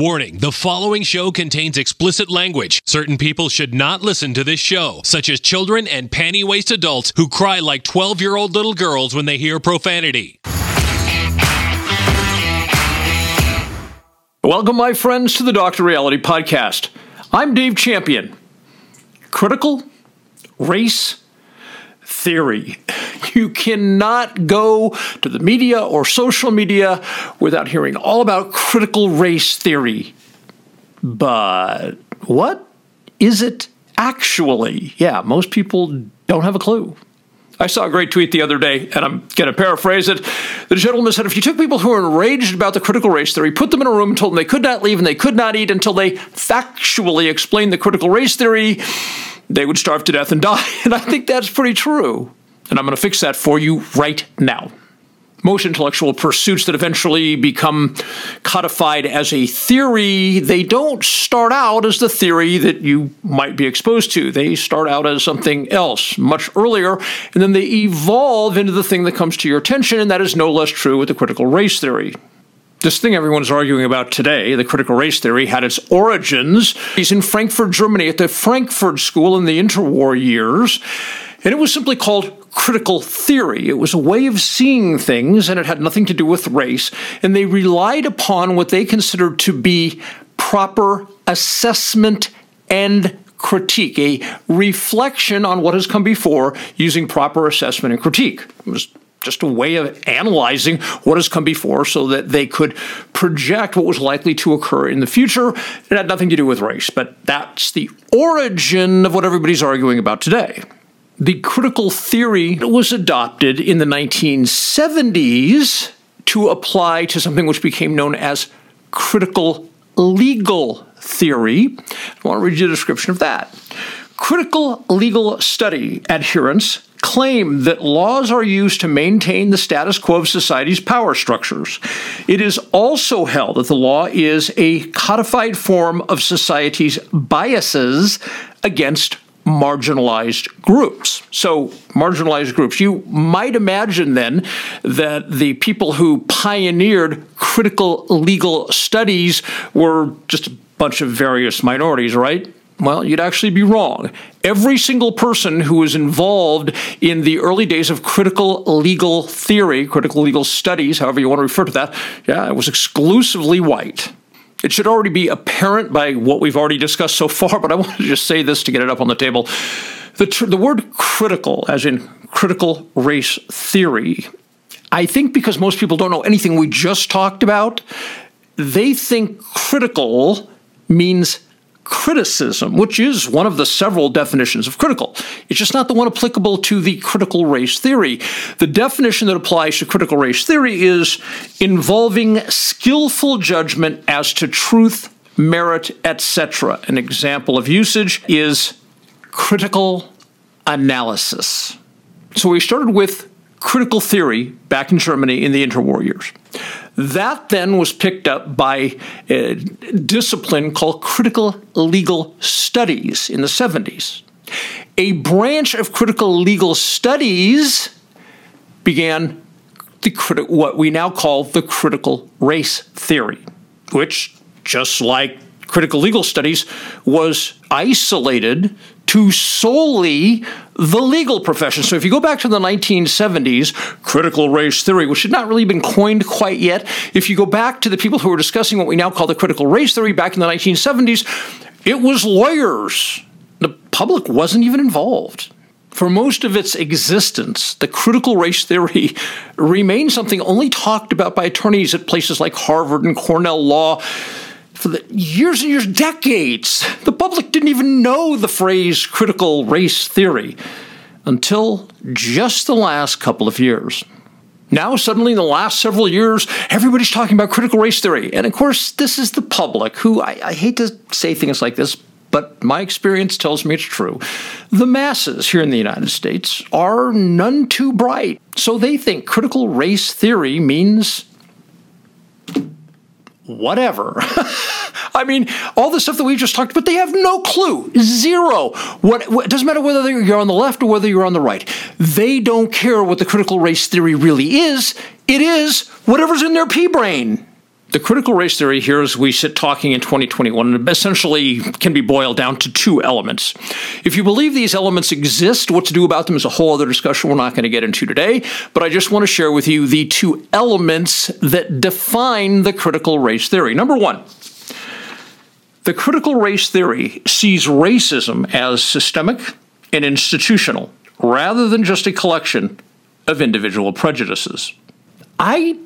Warning the following show contains explicit language. Certain people should not listen to this show, such as children and panty waist adults who cry like 12 year old little girls when they hear profanity. Welcome, my friends, to the Dr. Reality Podcast. I'm Dave Champion. Critical race theory. You cannot go to the media or social media without hearing all about critical race theory. But what is it actually? Yeah, most people don't have a clue. I saw a great tweet the other day, and I'm going to paraphrase it. The gentleman said if you took people who are enraged about the critical race theory, put them in a room and told them they could not leave and they could not eat until they factually explained the critical race theory, they would starve to death and die. And I think that's pretty true. And I'm going to fix that for you right now. Most intellectual pursuits that eventually become codified as a theory, they don't start out as the theory that you might be exposed to. They start out as something else much earlier, and then they evolve into the thing that comes to your attention, and that is no less true with the critical race theory. This thing everyone's arguing about today, the critical race theory, had its origins He's in Frankfurt, Germany, at the Frankfurt School in the interwar years. And it was simply called critical theory. It was a way of seeing things, and it had nothing to do with race. And they relied upon what they considered to be proper assessment and critique, a reflection on what has come before using proper assessment and critique. It was just a way of analyzing what has come before so that they could project what was likely to occur in the future. It had nothing to do with race, but that's the origin of what everybody's arguing about today. The critical theory was adopted in the 1970s to apply to something which became known as critical legal theory. I want to read you a description of that. Critical legal study adherents claim that laws are used to maintain the status quo of society's power structures. It is also held that the law is a codified form of society's biases against marginalized groups. So, marginalized groups. You might imagine then that the people who pioneered critical legal studies were just a bunch of various minorities, right? Well, you'd actually be wrong. Every single person who was involved in the early days of critical legal theory, critical legal studies, however you want to refer to that, yeah, it was exclusively white. It should already be apparent by what we've already discussed so far, but I want to just say this to get it up on the table. The, tr- the word critical, as in critical race theory, I think because most people don't know anything we just talked about, they think critical means criticism, which is one of the several definitions of critical. It's just not the one applicable to the critical race theory. The definition that applies to critical race theory is involving skillful judgment as to truth, merit, etc. An example of usage is critical analysis. So we started with critical theory back in Germany in the interwar years. That then was picked up by a discipline called critical legal studies in the 70s. A branch of critical legal studies began the what we now call the critical race theory, which, just like critical legal studies, was isolated to solely the legal profession. So if you go back to the 1970s, critical race theory, which had not really been coined quite yet, if you go back to the people who were discussing what we now call the critical race theory back in the 1970s, it was lawyers. The public wasn't even involved. For most of its existence, the critical race theory remained something only talked about by attorneys at places like Harvard and Cornell Law for the years and years, decades. The public didn't even know the phrase critical race theory until just the last couple of years. Now, suddenly, in the last several years, everybody's talking about critical race theory. And of course, this is the public who, I, I, hate to say things like this, but my experience tells me it's true. The masses here in the United States are none too bright. So they think critical race theory means whatever. I mean, all the stuff that we just talked about, they have no clue, zero. What, what, doesn't matter whether you're on the left or whether you're on the right. They don't care what the critical race theory really is. It is whatever's in their pea brain. The critical race theory here, as we sit talking in 2021, essentially can be boiled down to two elements. If you believe these elements exist, what to do about them is a whole other discussion we're not going to get into today, but I just want to share with you the two elements that define the critical race theory. Number one, the critical race theory sees racism as systemic and institutional rather than just a collection of individual prejudices. I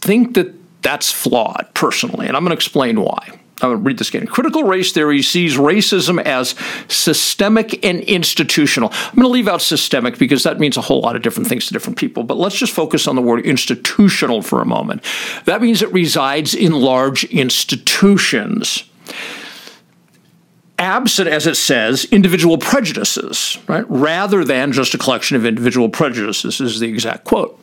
think that that's flawed, personally, and I'm going to explain why. I'm going to read this again. Critical race theory sees racism as systemic and institutional. I'm going to leave out systemic because that means a whole lot of different things to different people, but let's just focus on the word institutional for a moment. That means it resides in large institutions absent, as it says, individual prejudices, right? Rather than just a collection of individual prejudices, is the exact quote.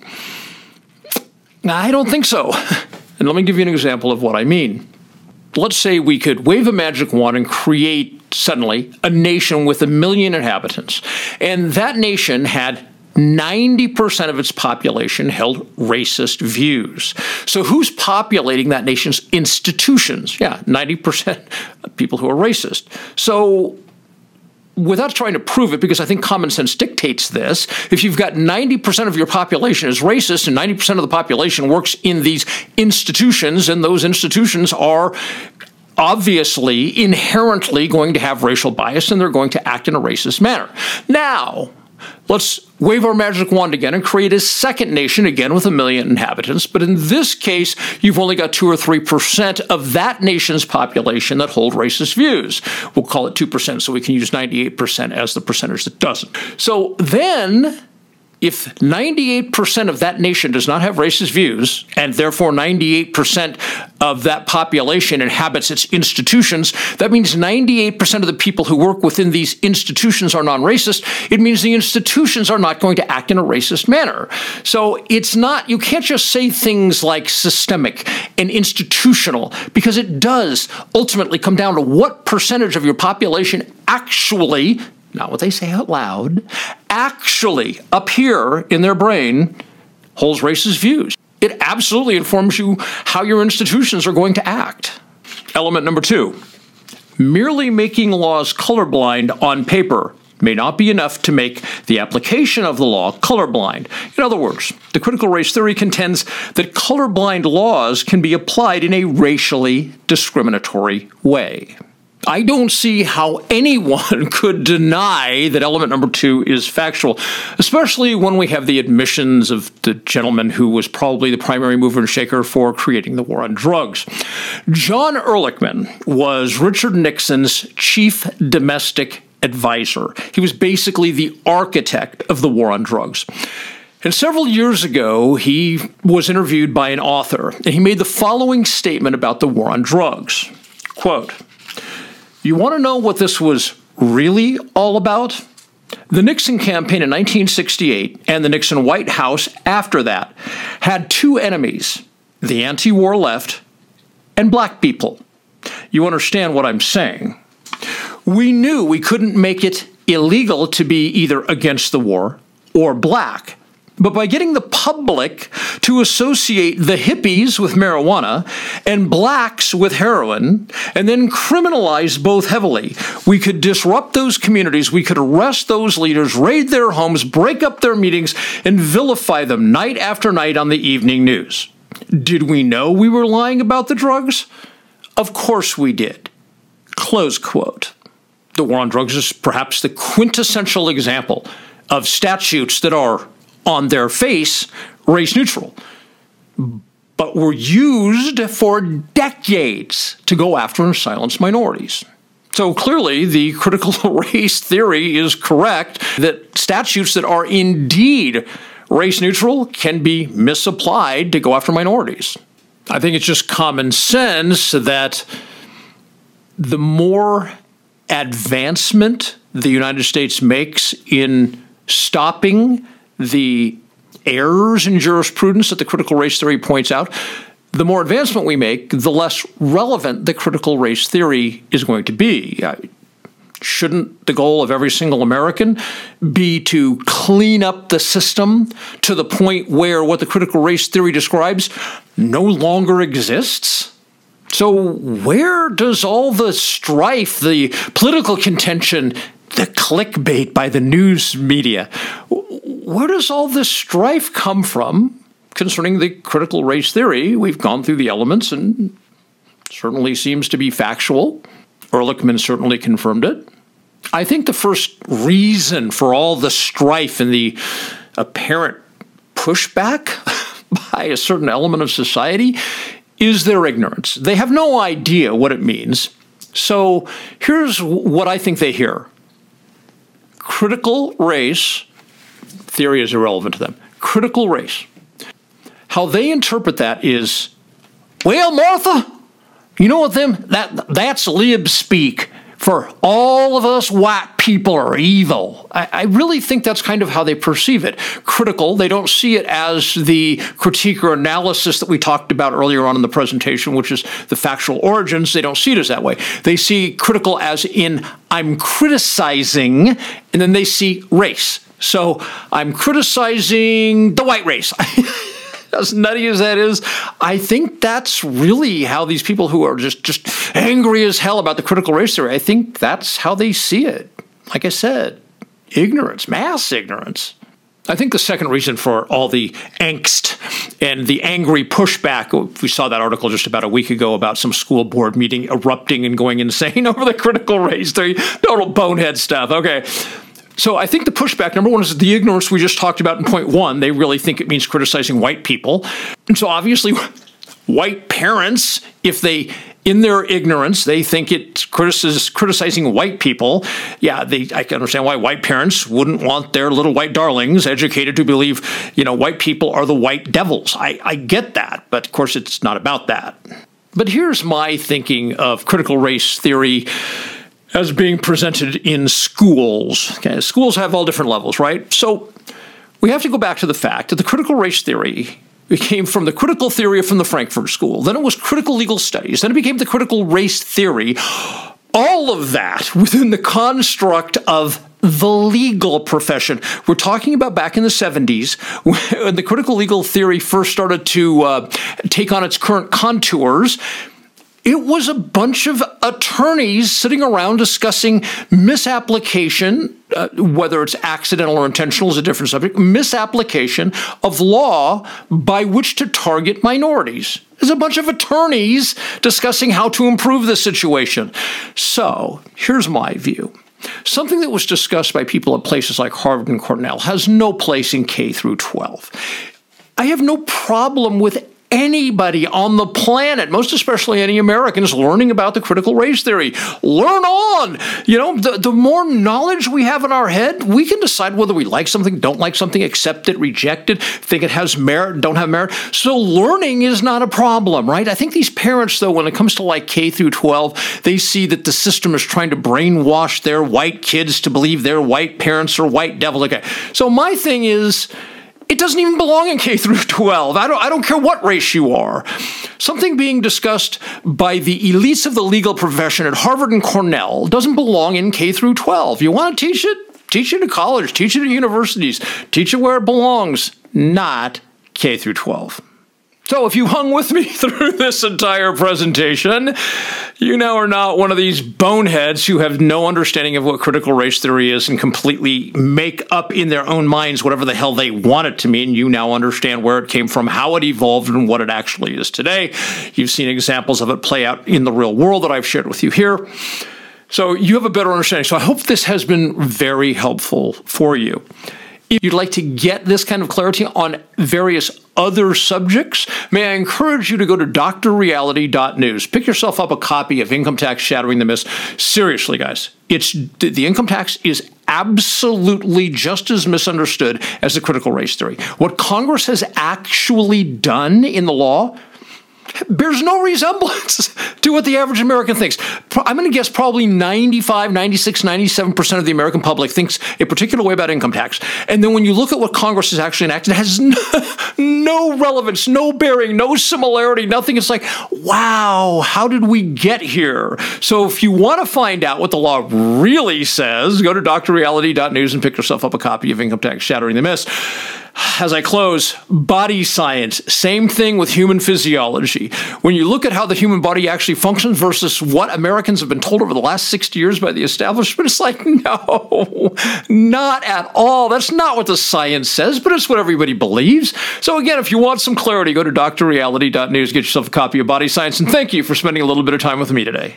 I don't think so. And let me give you an example of what I mean. Let's say we could wave a magic wand and create suddenly a nation with a million inhabitants. And that nation had 90% of its population held racist views. So, who's populating that nation's institutions? Yeah, 90% people who are racist. So, without trying to prove it, because I think common sense dictates this, if you've got 90% of your population is racist and 90% of the population works in these institutions, and those institutions are obviously inherently going to have racial bias and they're going to act in a racist manner. Now, Let's wave our magic wand again and create a second nation again with a million inhabitants. But in this case, you've only got 2 or 3% of that nation's population that hold racist views. We'll call it 2%, so we can use 98% as the percentage that doesn't. So then if 98% of that nation does not have racist views, and therefore 98% of that population inhabits its institutions, that means 98% of the people who work within these institutions are non racist. It means the institutions are not going to act in a racist manner. So it's not, you can't just say things like systemic and institutional, because it does ultimately come down to what percentage of your population actually not what they say out loud, actually here in their brain holds racist views. It absolutely informs you how your institutions are going to act. Element number two merely making laws colorblind on paper may not be enough to make the application of the law colorblind. In other words, the critical race theory contends that colorblind laws can be applied in a racially discriminatory way. I don't see how anyone could deny that element number two is factual, especially when we have the admissions of the gentleman who was probably the primary mover and shaker for creating the war on drugs. John Ehrlichman was Richard Nixon's chief domestic advisor. He was basically the architect of the war on drugs. And several years ago, he was interviewed by an author, and he made the following statement about the war on drugs. Quote, you want to know what this was really all about? The Nixon campaign in 1968 and the Nixon White House after that had two enemies the anti war left and black people. You understand what I'm saying? We knew we couldn't make it illegal to be either against the war or black. But by getting the public to associate the hippies with marijuana and blacks with heroin, and then criminalize both heavily, we could disrupt those communities, we could arrest those leaders, raid their homes, break up their meetings, and vilify them night after night on the evening news. Did we know we were lying about the drugs? Of course we did. Close quote. The war on drugs is perhaps the quintessential example of statutes that are on their face race neutral, but were used for decades to go after and silence minorities. So clearly, the critical race theory is correct that statutes that are indeed race neutral can be misapplied to go after minorities. I think it's just common sense that the more advancement the United States makes in stopping the errors in jurisprudence that the critical race theory points out, the more advancement we make, the less relevant the critical race theory is going to be. Uh, shouldn't the goal of every single American be to clean up the system to the point where what the critical race theory describes no longer exists? So, where does all the strife, the political contention, the clickbait by the news media, where does all this strife come from concerning the critical race theory? We've gone through the elements and certainly seems to be factual. Ehrlichman certainly confirmed it. I think the first reason for all the strife and the apparent pushback by a certain element of society is their ignorance. They have no idea what it means. So here's what I think they hear critical race theory is irrelevant to them. Critical race. How they interpret that is, well, Martha, you know what them that that's lib speak for all of us white people are evil. I, I, really think that's kind of how they perceive it. Critical, they don't see it as the critique or analysis that we talked about earlier on in the presentation, which is the factual origins. They don't see it as that way. They see critical as in, I'm criticizing, and then they see race. So I'm criticizing the white race. as nutty as that is, I think that's really how these people who are just just angry as hell about the critical race theory, I think that's how they see it. Like I said, ignorance, mass ignorance. I think the second reason for all the angst and the angry pushback, oh, we saw that article just about a week ago about some school board meeting erupting and going insane over the critical race theory, total bonehead stuff. Okay. So I think the pushback, number one, is the ignorance we just talked about in point one. They really think it means criticizing white people. And so obviously, white parents, if they in their ignorance, they think it's criticizing white people. Yeah, they, I can understand why white parents wouldn't want their little white darlings educated to believe, you know, white people are the white devils. I, I get that, but of course, it's not about that. But here's my thinking of critical race theory as being presented in schools. Okay, schools have all different levels, right? So we have to go back to the fact that the critical race theory came from the critical theory from the Frankfurt School. Then it was critical legal studies. Then it became the critical race theory. All of that within the construct of the legal profession. We're talking about back in the 70s when the critical legal theory first started to uh, take on its current contours it was a bunch of attorneys sitting around discussing misapplication, uh, whether it's accidental or intentional is a different subject, misapplication of law by which to target minorities. There's a bunch of attorneys discussing how to improve the situation. So here's my view. Something that was discussed by people at places like Harvard and Cornell has no place in K through 12. I have no problem with anybody on the planet, most especially any Americans, learning about the critical race theory. Learn on. You know, the, the more knowledge we have in our head, we can decide whether we like something, don't like something, accept it, reject it, think it has merit, don't have merit. So learning is not a problem, right? I think these parents, though, when it comes to like K through 12, they see that the system is trying to brainwash their white kids to believe their white parents are white devils. Okay. So my thing is, it doesn't even belong in K through 12. I don't, I don't care what race you are. Something being discussed by the elites of the legal profession at Harvard and Cornell doesn't belong in K through 12. You want to teach it? Teach it at college, teach it at universities, teach it where it belongs, not K through 12. So, if you hung with me through this entire presentation, you now are not one of these boneheads who have no understanding of what critical race theory is and completely make up in their own minds whatever the hell they want it to mean. You now understand where it came from, how it evolved, and what it actually is today. You've seen examples of it play out in the real world that I've shared with you here. So, you have a better understanding. So, I hope this has been very helpful for you. If you'd like to get this kind of clarity on various other subjects, may I encourage you to go to drreality.news. Pick yourself up a copy of Income Tax Shattering the Myths. Seriously, guys, it's the income tax is absolutely just as misunderstood as the critical race theory. What Congress has actually done in the law bears no resemblance to what the average American thinks. I'm going to guess probably 95, 96, 97% of the American public thinks a particular way about income tax. And then when you look at what Congress has actually enacted, it has no, no relevance, no bearing, no similarity, nothing. It's like, wow, how did we get here? So if you want to find out what the law really says, go to drreality.news and pick yourself up a copy of Income Tax Shattering the Myths as I close, body science, same thing with human physiology. When you look at how the human body actually functions versus what Americans have been told over the last 60 years by the establishment, it's like, no, not at all. That's not what the science says, but it's what everybody believes. So, again, if you want some clarity, go to drreality.news, get yourself a copy of Body Science, and thank you for spending a little bit of time with me today.